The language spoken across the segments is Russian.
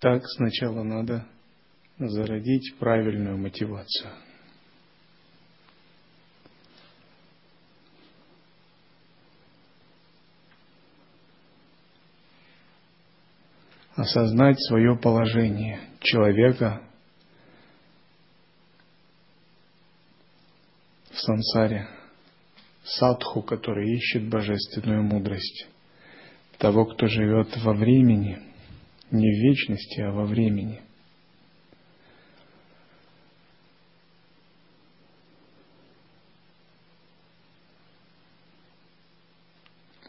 Так сначала надо зародить правильную мотивацию. Осознать свое положение человека в сансаре, садху, который ищет божественную мудрость, того, кто живет во времени, не в вечности, а во времени.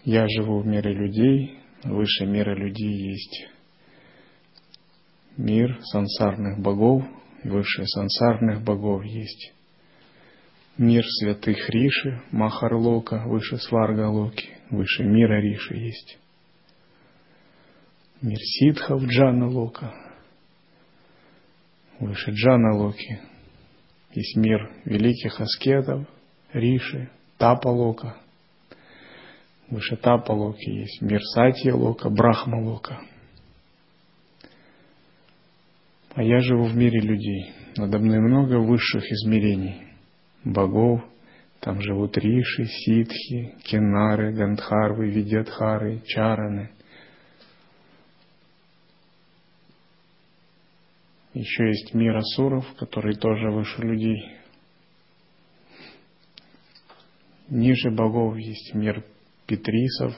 Я живу в мире людей, выше мира людей есть мир сансарных богов, выше сансарных богов есть мир святых Риши, Махарлока, выше Сваргалоки, выше мира Риши есть. Мир ситхов Джана Лока, выше Джана Локи. Есть мир великих аскетов, Риши, Тапа Лока. Выше Тапа Локи есть мир Сатья Лока, Брахма Лока. А я живу в мире людей. Надо мной много высших измерений – богов. Там живут риши, ситхи, кенары, гандхарвы, видятхары, чараны. Еще есть мир асуров, который тоже выше людей. Ниже богов есть мир петрисов,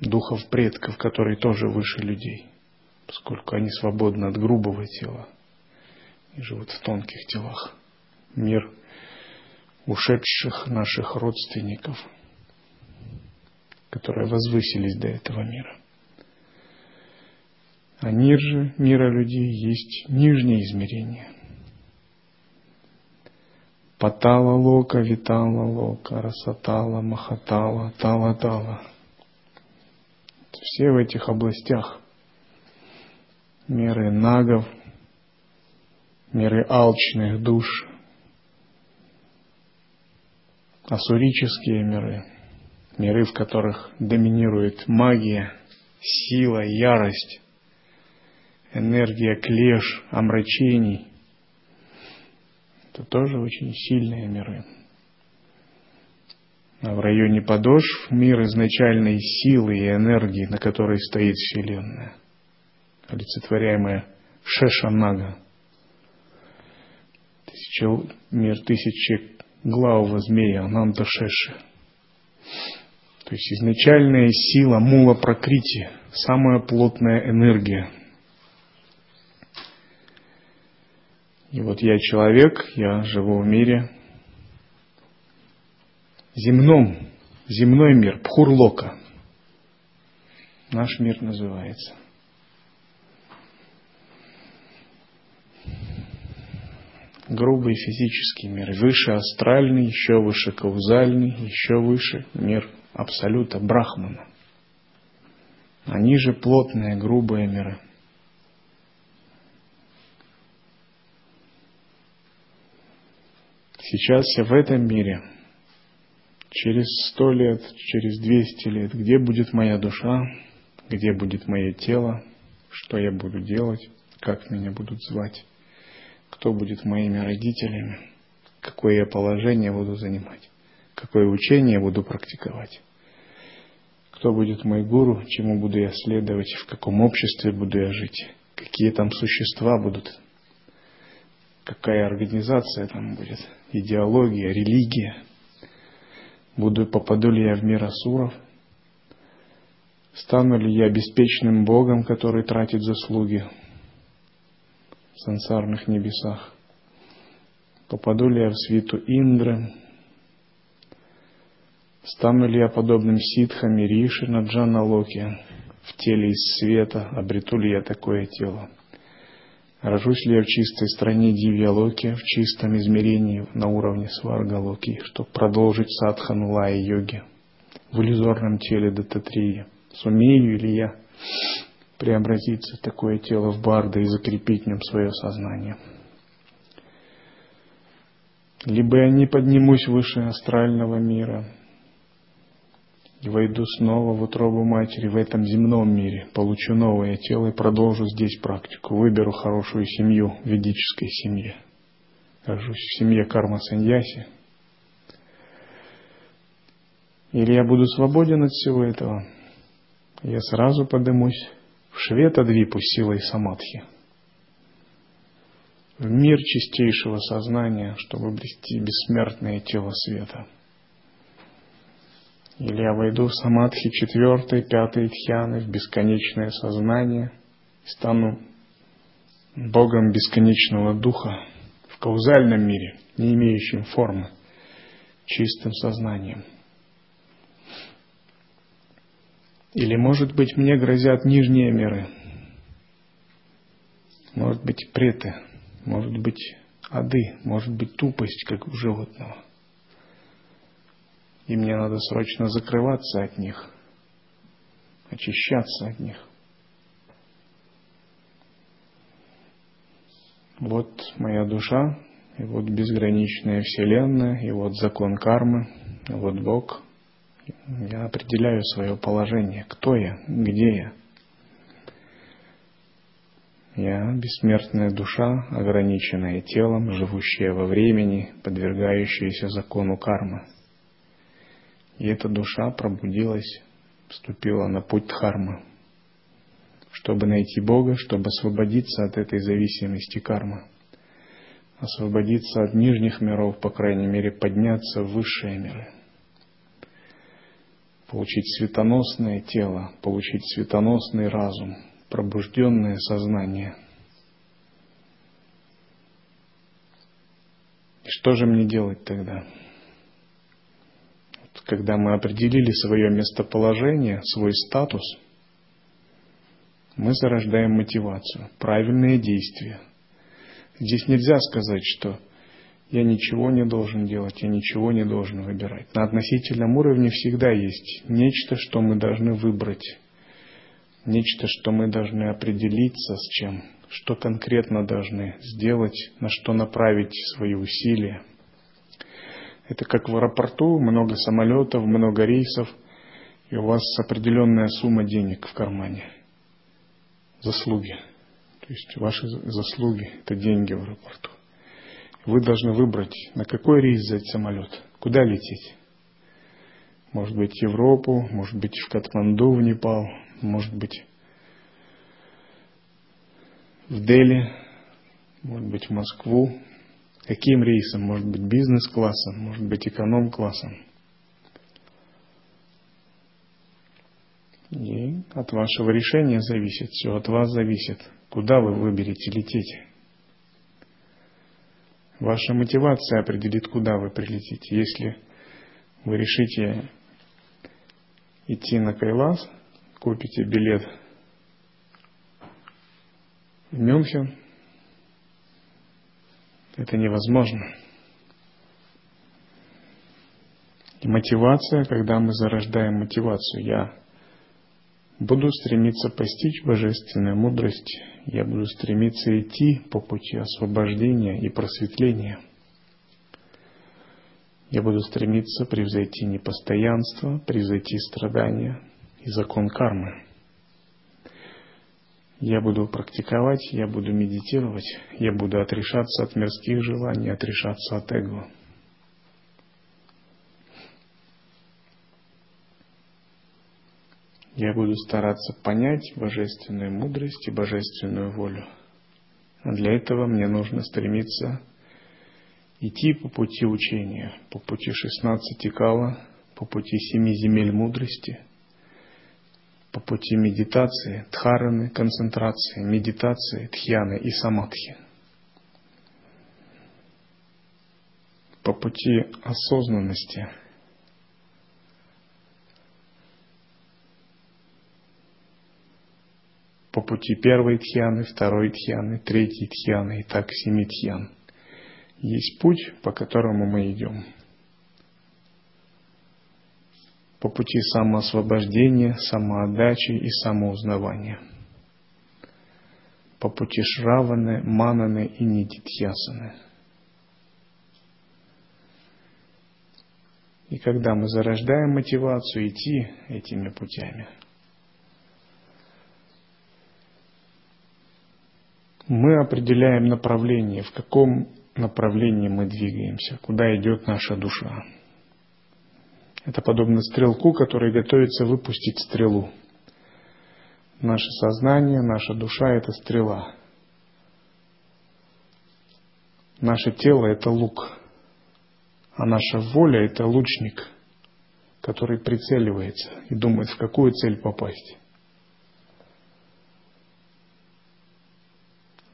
духов предков, которые тоже выше людей, поскольку они свободны от грубого тела и живут в тонких телах. Мир ушедших наших родственников, которые возвысились до этого мира. А ниже мира людей есть нижние измерения. Патала лока, витала лока, расатала, махатала, тала тала. Все в этих областях миры нагов, миры алчных душ, асурические миры, миры, в которых доминирует магия, сила, ярость, энергия клеш, омрачений. Это тоже очень сильные миры. А в районе подошв мир изначальной силы и энергии, на которой стоит Вселенная, олицетворяемая Шешанага. Мир тысячи главного змея, Анандашеши. То есть изначальная сила мула прокрити, самая плотная энергия. И вот я человек, я живу в мире земном, земной мир, Пхурлока. Наш мир называется – грубый физический мир, выше астральный, еще выше каузальный, еще выше мир абсолюта Брахмана. Они же плотные, грубые миры. Сейчас я в этом мире, через сто лет, через двести лет, где будет моя душа, где будет мое тело, что я буду делать, как меня будут звать кто будет моими родителями, какое я положение буду занимать, какое учение буду практиковать, кто будет мой гуру, чему буду я следовать, в каком обществе буду я жить, какие там существа будут, какая организация там будет, идеология, религия, буду, попаду ли я в мир асуров, стану ли я беспечным Богом, который тратит заслуги, в сансарных небесах? Попаду ли я в свиту Индры? Стану ли я подобным ситхам и риши на Джана? В теле из света обрету ли я такое тело? Рожусь ли я в чистой стране Дивья-Локи, в чистом измерении на уровне Сварга-Локи, чтобы продолжить садхану лая-йоги в иллюзорном теле Дататрии? Сумею ли я преобразиться такое тело в барда и закрепить в нем свое сознание. Либо я не поднимусь выше астрального мира, и войду снова в утробу матери в этом земном мире, получу новое тело и продолжу здесь практику, выберу хорошую семью в ведической семье. Окажусь в семье карма саньяси. Или я буду свободен от всего этого, я сразу подымусь в Шветадвипу силой самадхи, в мир чистейшего сознания, чтобы обрести бессмертное тело света – или я войду в самадхи четвертой, пятой тхьяны, в бесконечное сознание, стану Богом бесконечного духа в каузальном мире, не имеющим формы, чистым сознанием. Или, может быть, мне грозят нижние миры, может быть, преты, может быть, ады, может быть, тупость, как у животного и мне надо срочно закрываться от них, очищаться от них. Вот моя душа, и вот безграничная Вселенная, и вот закон кармы, и вот Бог. Я определяю свое положение, кто я, где я. Я бессмертная душа, ограниченная телом, живущая во времени, подвергающаяся закону кармы. И эта душа пробудилась, вступила на путь Дхармы, чтобы найти Бога, чтобы освободиться от этой зависимости кармы, освободиться от нижних миров, по крайней мере, подняться в высшие миры, получить светоносное тело, получить светоносный разум, пробужденное сознание. И что же мне делать тогда? Когда мы определили свое местоположение, свой статус, мы зарождаем мотивацию, правильные действия. Здесь нельзя сказать, что я ничего не должен делать, я ничего не должен выбирать. На относительном уровне всегда есть нечто, что мы должны выбрать, нечто, что мы должны определиться с чем, что конкретно должны сделать, на что направить свои усилия – это как в аэропорту, много самолетов, много рейсов, и у вас определенная сумма денег в кармане. Заслуги. То есть ваши заслуги – это деньги в аэропорту. Вы должны выбрать, на какой рейс взять самолет, куда лететь. Может быть, в Европу, может быть, в Катманду, в Непал, может быть, в Дели, может быть, в Москву, Каким рейсом? Может быть бизнес-классом, может быть эконом-классом. И от вашего решения зависит, все от вас зависит, куда вы выберете лететь. Ваша мотивация определит, куда вы прилетите. Если вы решите идти на Кайлас, купите билет в Мюнхен – это невозможно. И мотивация, когда мы зарождаем мотивацию, я буду стремиться постичь божественную мудрость, я буду стремиться идти по пути освобождения и просветления. Я буду стремиться превзойти непостоянство, превзойти страдания и закон кармы. Я буду практиковать, я буду медитировать, я буду отрешаться от мирских желаний, отрешаться от эго. Я буду стараться понять божественную мудрость и божественную волю. А для этого мне нужно стремиться идти по пути учения, по пути шестнадцати кала, по пути семи земель мудрости – по пути медитации, дхараны, концентрации, медитации, тхьяны и самадхи. По пути осознанности, по пути первой тхьяны, второй тхьяны, третьей тхьяны и так семи тхьян. Есть путь, по которому мы идем по пути самоосвобождения, самоотдачи и самоузнавания, по пути Шраваны, Мананы и Нититьясаны. И когда мы зарождаем мотивацию идти этими путями, мы определяем направление, в каком направлении мы двигаемся, куда идет наша душа. Это подобно стрелку, который готовится выпустить стрелу. Наше сознание, наша душа – это стрела. Наше тело – это лук. А наша воля – это лучник, который прицеливается и думает, в какую цель попасть.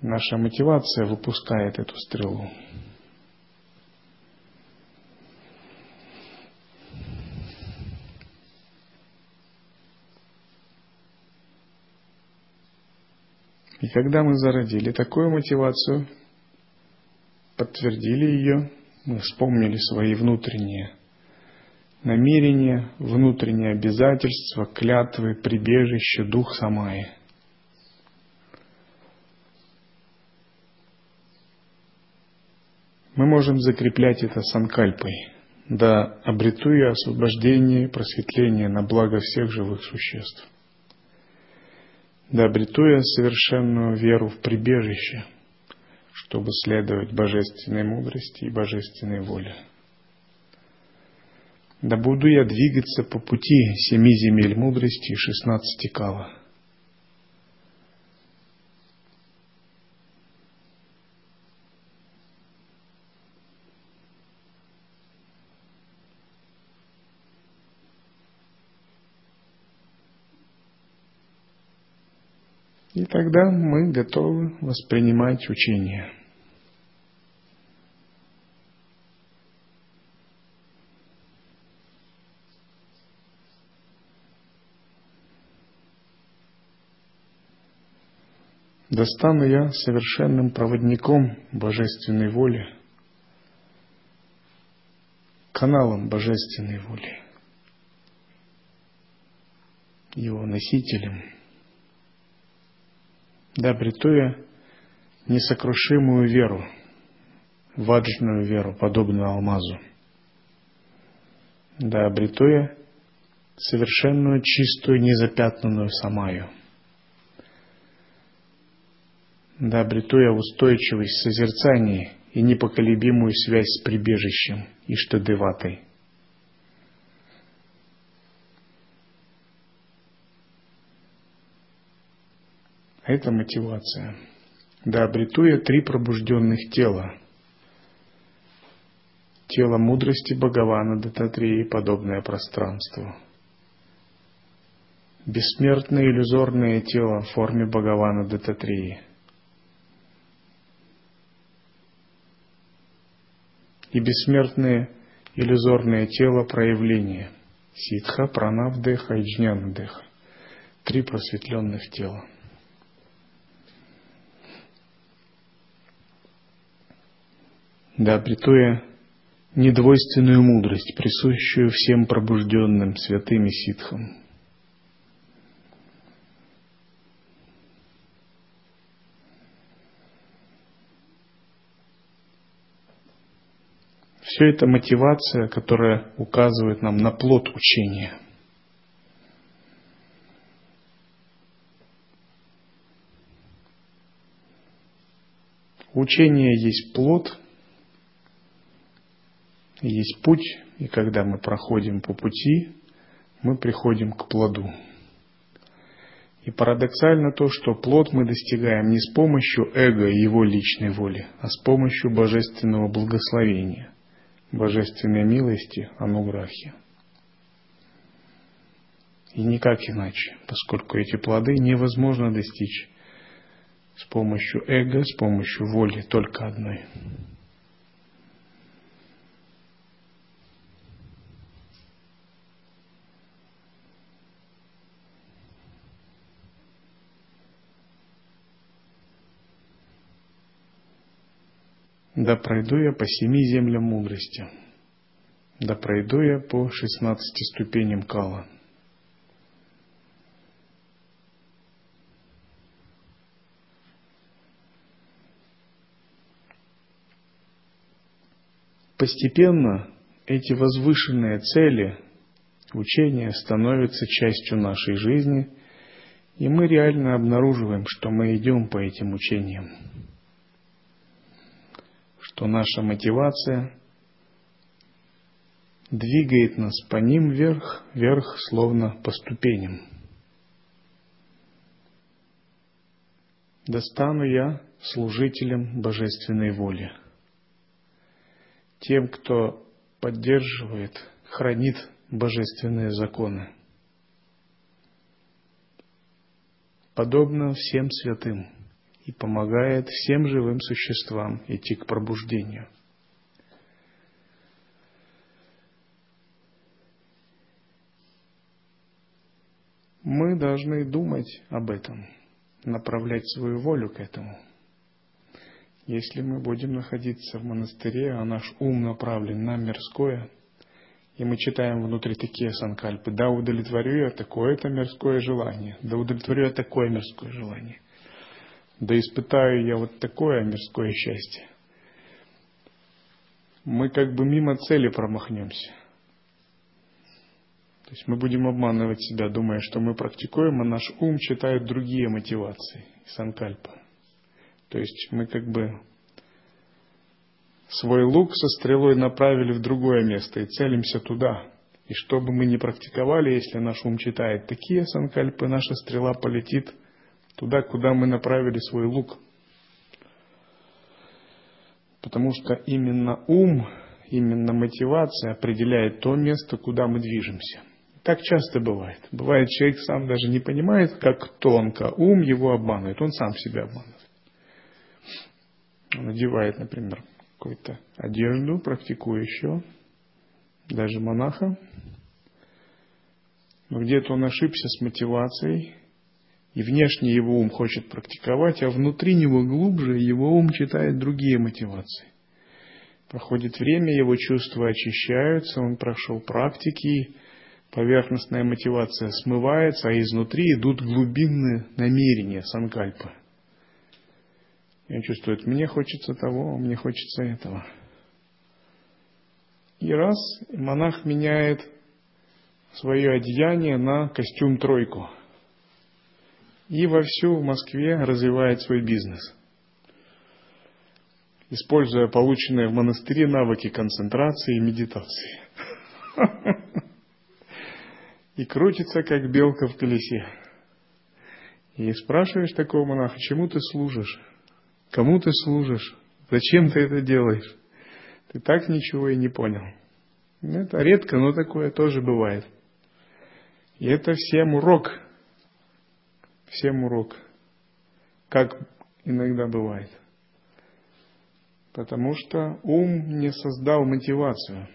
Наша мотивация выпускает эту стрелу. И когда мы зародили такую мотивацию, подтвердили ее, мы вспомнили свои внутренние намерения, внутренние обязательства, клятвы, прибежище, дух Самаи. Мы можем закреплять это санкальпой, да обрету я освобождение просветление на благо всех живых существ да обрету я совершенную веру в прибежище, чтобы следовать божественной мудрости и божественной воле. Да буду я двигаться по пути семи земель мудрости и шестнадцати кала. И тогда мы готовы воспринимать учение. Достану я совершенным проводником божественной воли, каналом божественной воли, его носителем – да обретуя несокрушимую веру, ваджную веру, подобную алмазу, да обретуя совершенную, чистую, незапятнанную самаю, да обретуя устойчивость в созерцании и непоколебимую связь с прибежищем Иштадеватой – Это мотивация. Да обрету я три пробужденных тела. Тело мудрости Бхагавана Дататрии, подобное пространству. Бессмертное иллюзорное тело в форме Бхагавана Дататрии. И бессмертное иллюзорное тело проявления. Ситха, Пранавдеха и Джнянадеха. Три просветленных тела. Да обретуя недвойственную мудрость, присущую всем пробужденным святым и ситхам. Все это мотивация, которая указывает нам на плод учения. Учение есть плод, есть путь, и когда мы проходим по пути, мы приходим к плоду. И парадоксально то, что плод мы достигаем не с помощью эго и его личной воли, а с помощью божественного благословения, божественной милости, ануграхи. И никак иначе, поскольку эти плоды невозможно достичь с помощью эго, с помощью воли только одной. Да пройду я по семи землям мудрости, да пройду я по шестнадцати ступеням кала. Постепенно эти возвышенные цели, учения становятся частью нашей жизни, и мы реально обнаруживаем, что мы идем по этим учениям, что наша мотивация двигает нас по ним вверх, вверх, словно по ступеням. Достану я служителем божественной воли, тем, кто поддерживает, хранит божественные законы. Подобно всем святым и помогает всем живым существам идти к пробуждению. Мы должны думать об этом, направлять свою волю к этому – если мы будем находиться в монастыре, а наш ум направлен на мирское, и мы читаем внутри такие санкальпы, да удовлетворю я такое-то мирское желание, да удовлетворю я такое мирское желание, да испытаю я вот такое мирское счастье. Мы как бы мимо цели промахнемся. То есть мы будем обманывать себя, думая, что мы практикуем, а наш ум читает другие мотивации, санкальпы. То есть мы как бы свой лук со стрелой направили в другое место и целимся туда. И что бы мы ни практиковали, если наш ум читает такие санкальпы, наша стрела полетит туда, куда мы направили свой лук. Потому что именно ум, именно мотивация определяет то место, куда мы движемся. Так часто бывает. Бывает, человек сам даже не понимает, как тонко ум его обманывает. Он сам себя обманывает надевает, например, какую-то одежду практикующего, даже монаха, но где-то он ошибся с мотивацией, и внешне его ум хочет практиковать, а внутри него глубже его ум читает другие мотивации. Проходит время, его чувства очищаются, он прошел практики, поверхностная мотивация смывается, а изнутри идут глубинные намерения санкальпа. И он чувствует, мне хочется того, мне хочется этого. И раз монах меняет свое одеяние на костюм тройку. И вовсю в Москве развивает свой бизнес. Используя полученные в монастыре навыки концентрации и медитации. И крутится, как белка в колесе. И спрашиваешь такого монаха, чему ты служишь? Кому ты служишь? Зачем ты это делаешь? Ты так ничего и не понял. Это редко, но такое тоже бывает. И это всем урок. Всем урок. Как иногда бывает. Потому что ум не создал мотивацию.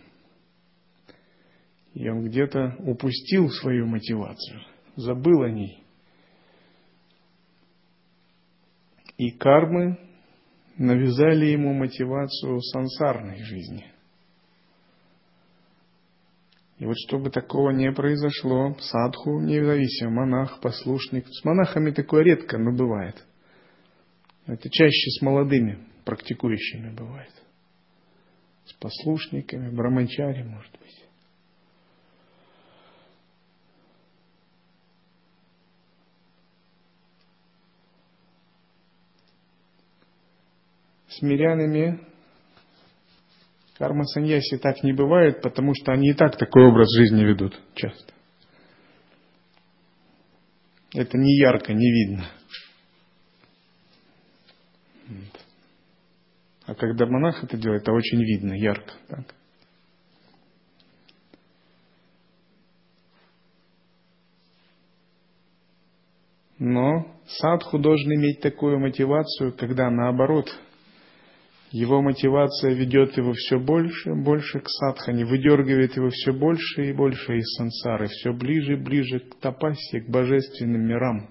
И он где-то упустил свою мотивацию, забыл о ней. И кармы навязали ему мотивацию сансарной жизни. И вот чтобы такого не произошло, садху, независимо, монах, послушник, с монахами такое редко, но бывает. Это чаще с молодыми практикующими бывает. С послушниками, брамачари, может быть. с мирянами карма саньяси так не бывает, потому что они и так такой образ жизни ведут часто. Это не ярко, не видно. А когда монах это делает, это очень видно, ярко. Так? Но садху должен иметь такую мотивацию, когда наоборот – его мотивация ведет его все больше и больше к садхане, выдергивает его все больше и больше из сансары, все ближе и ближе к тапасе, к божественным мирам.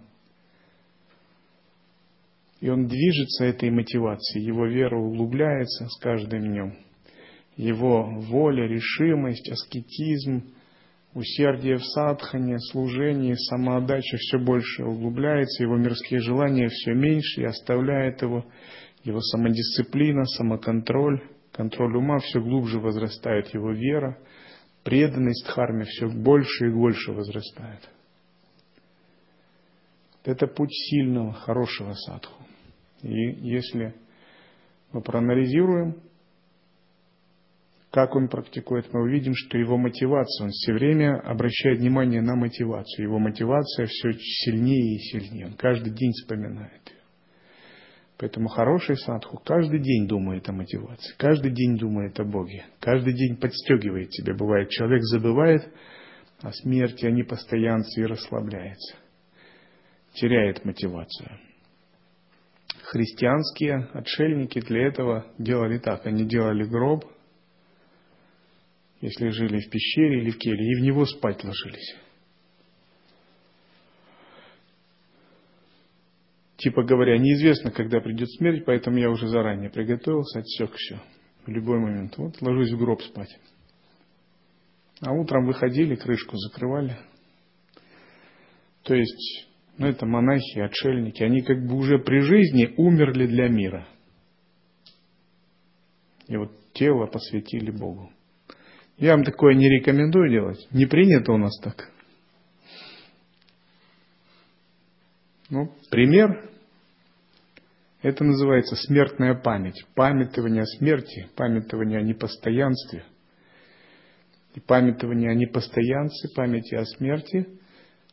И он движется этой мотивацией, его вера углубляется с каждым днем. Его воля, решимость, аскетизм, усердие в садхане, служение, самоотдача все больше углубляется, его мирские желания все меньше и оставляет его его самодисциплина, самоконтроль, контроль ума, все глубже возрастает его вера, преданность дхарме все больше и больше возрастает. Это путь сильного, хорошего садху. И если мы проанализируем, как он практикует, мы увидим, что его мотивация, он все время обращает внимание на мотивацию. Его мотивация все сильнее и сильнее. Он каждый день вспоминает. Поэтому хороший садху каждый день думает о мотивации, каждый день думает о Боге, каждый день подстегивает себя. Бывает, человек забывает о смерти, о непостоянстве и расслабляется, теряет мотивацию. Христианские отшельники для этого делали так. Они делали гроб, если жили в пещере или в келье, и в него спать ложились. Типа говоря, неизвестно, когда придет смерть, поэтому я уже заранее приготовился, отсек все. В любой момент. Вот ложусь в гроб спать. А утром выходили, крышку закрывали. То есть, ну это монахи, отшельники, они как бы уже при жизни умерли для мира. И вот тело посвятили Богу. Я вам такое не рекомендую делать. Не принято у нас так. Ну, пример. Это называется смертная память. Памятование о смерти, памятование о непостоянстве. И памятование о непостоянстве, памяти о смерти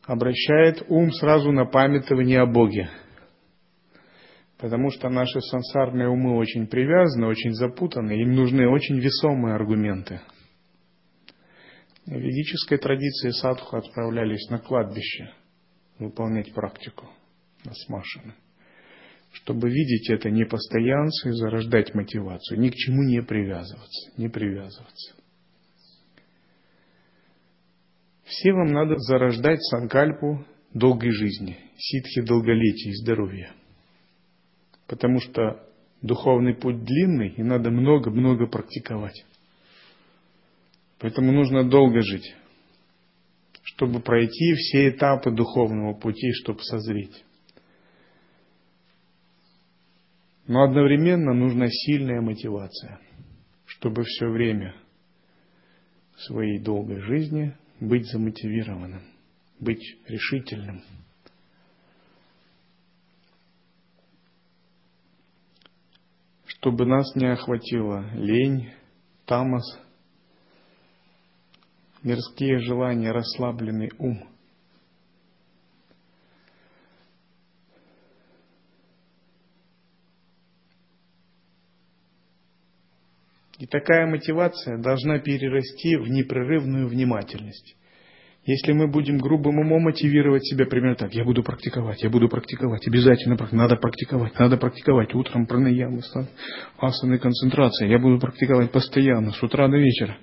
обращает ум сразу на памятование о Боге. Потому что наши сансарные умы очень привязаны, очень запутаны, им нужны очень весомые аргументы. В ведической традиции садху отправлялись на кладбище выполнять практику на смашины, чтобы видеть это непостоянство и зарождать мотивацию, ни к чему не привязываться, не привязываться. Всем вам надо зарождать санкальпу долгой жизни, ситхи долголетия и здоровья. Потому что духовный путь длинный, и надо много-много практиковать. Поэтому нужно долго жить, чтобы пройти все этапы духовного пути, чтобы созреть. Но одновременно нужна сильная мотивация, чтобы все время своей долгой жизни быть замотивированным, быть решительным. Чтобы нас не охватила лень, тамас, мирские желания, расслабленный ум – И такая мотивация должна перерасти в непрерывную внимательность. Если мы будем грубым умом мотивировать себя, примерно так, я буду практиковать, я буду практиковать, обязательно надо практиковать, надо практиковать, утром пранаямы, асаны, концентрация, я буду практиковать постоянно, с утра до вечера.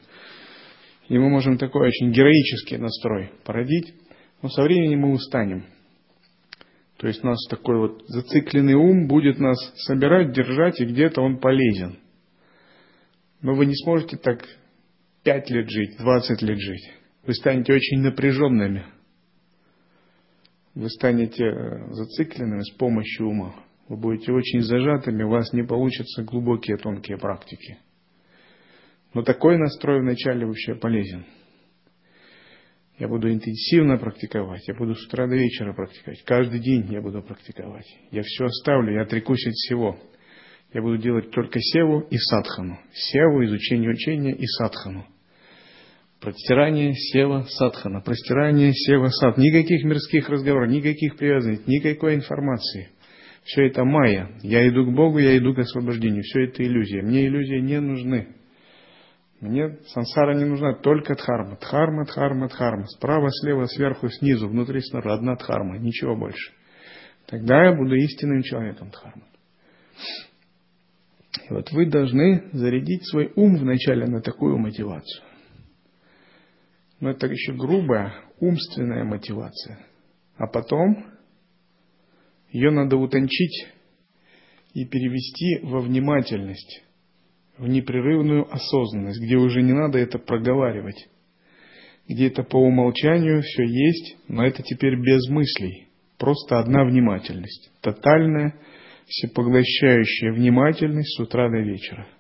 И мы можем такой очень героический настрой породить, но со временем мы устанем. То есть у нас такой вот зацикленный ум будет нас собирать, держать, и где-то он полезен – но вы не сможете так пять лет жить, двадцать лет жить. Вы станете очень напряженными. Вы станете э, зацикленными с помощью ума. Вы будете очень зажатыми, у вас не получатся глубокие тонкие практики. Но такой настрой вначале вообще полезен. Я буду интенсивно практиковать, я буду с утра до вечера практиковать. Каждый день я буду практиковать. Я все оставлю, я отрекусь от всего. Я буду делать только севу и садхану. Севу, изучение учения и садхану. Простирание, сева, садхана. Простирание, сева, сад. Никаких мирских разговоров, никаких привязанностей, никакой информации. Все это майя. Я иду к Богу, я иду к освобождению. Все это иллюзия. Мне иллюзии не нужны. Мне сансара не нужна, только дхарма. Дхарма, дхарма, дхарма. Справа, слева, сверху, снизу, внутри, снаружи. Одна дхарма, ничего больше. Тогда я буду истинным человеком дхармы. Вот вы должны зарядить свой ум вначале на такую мотивацию. Но это еще грубая умственная мотивация. А потом ее надо утончить и перевести во внимательность, в непрерывную осознанность, где уже не надо это проговаривать, где это по умолчанию все есть, но это теперь без мыслей, просто одна внимательность, тотальная всепоглощающая внимательность с утра до вечера –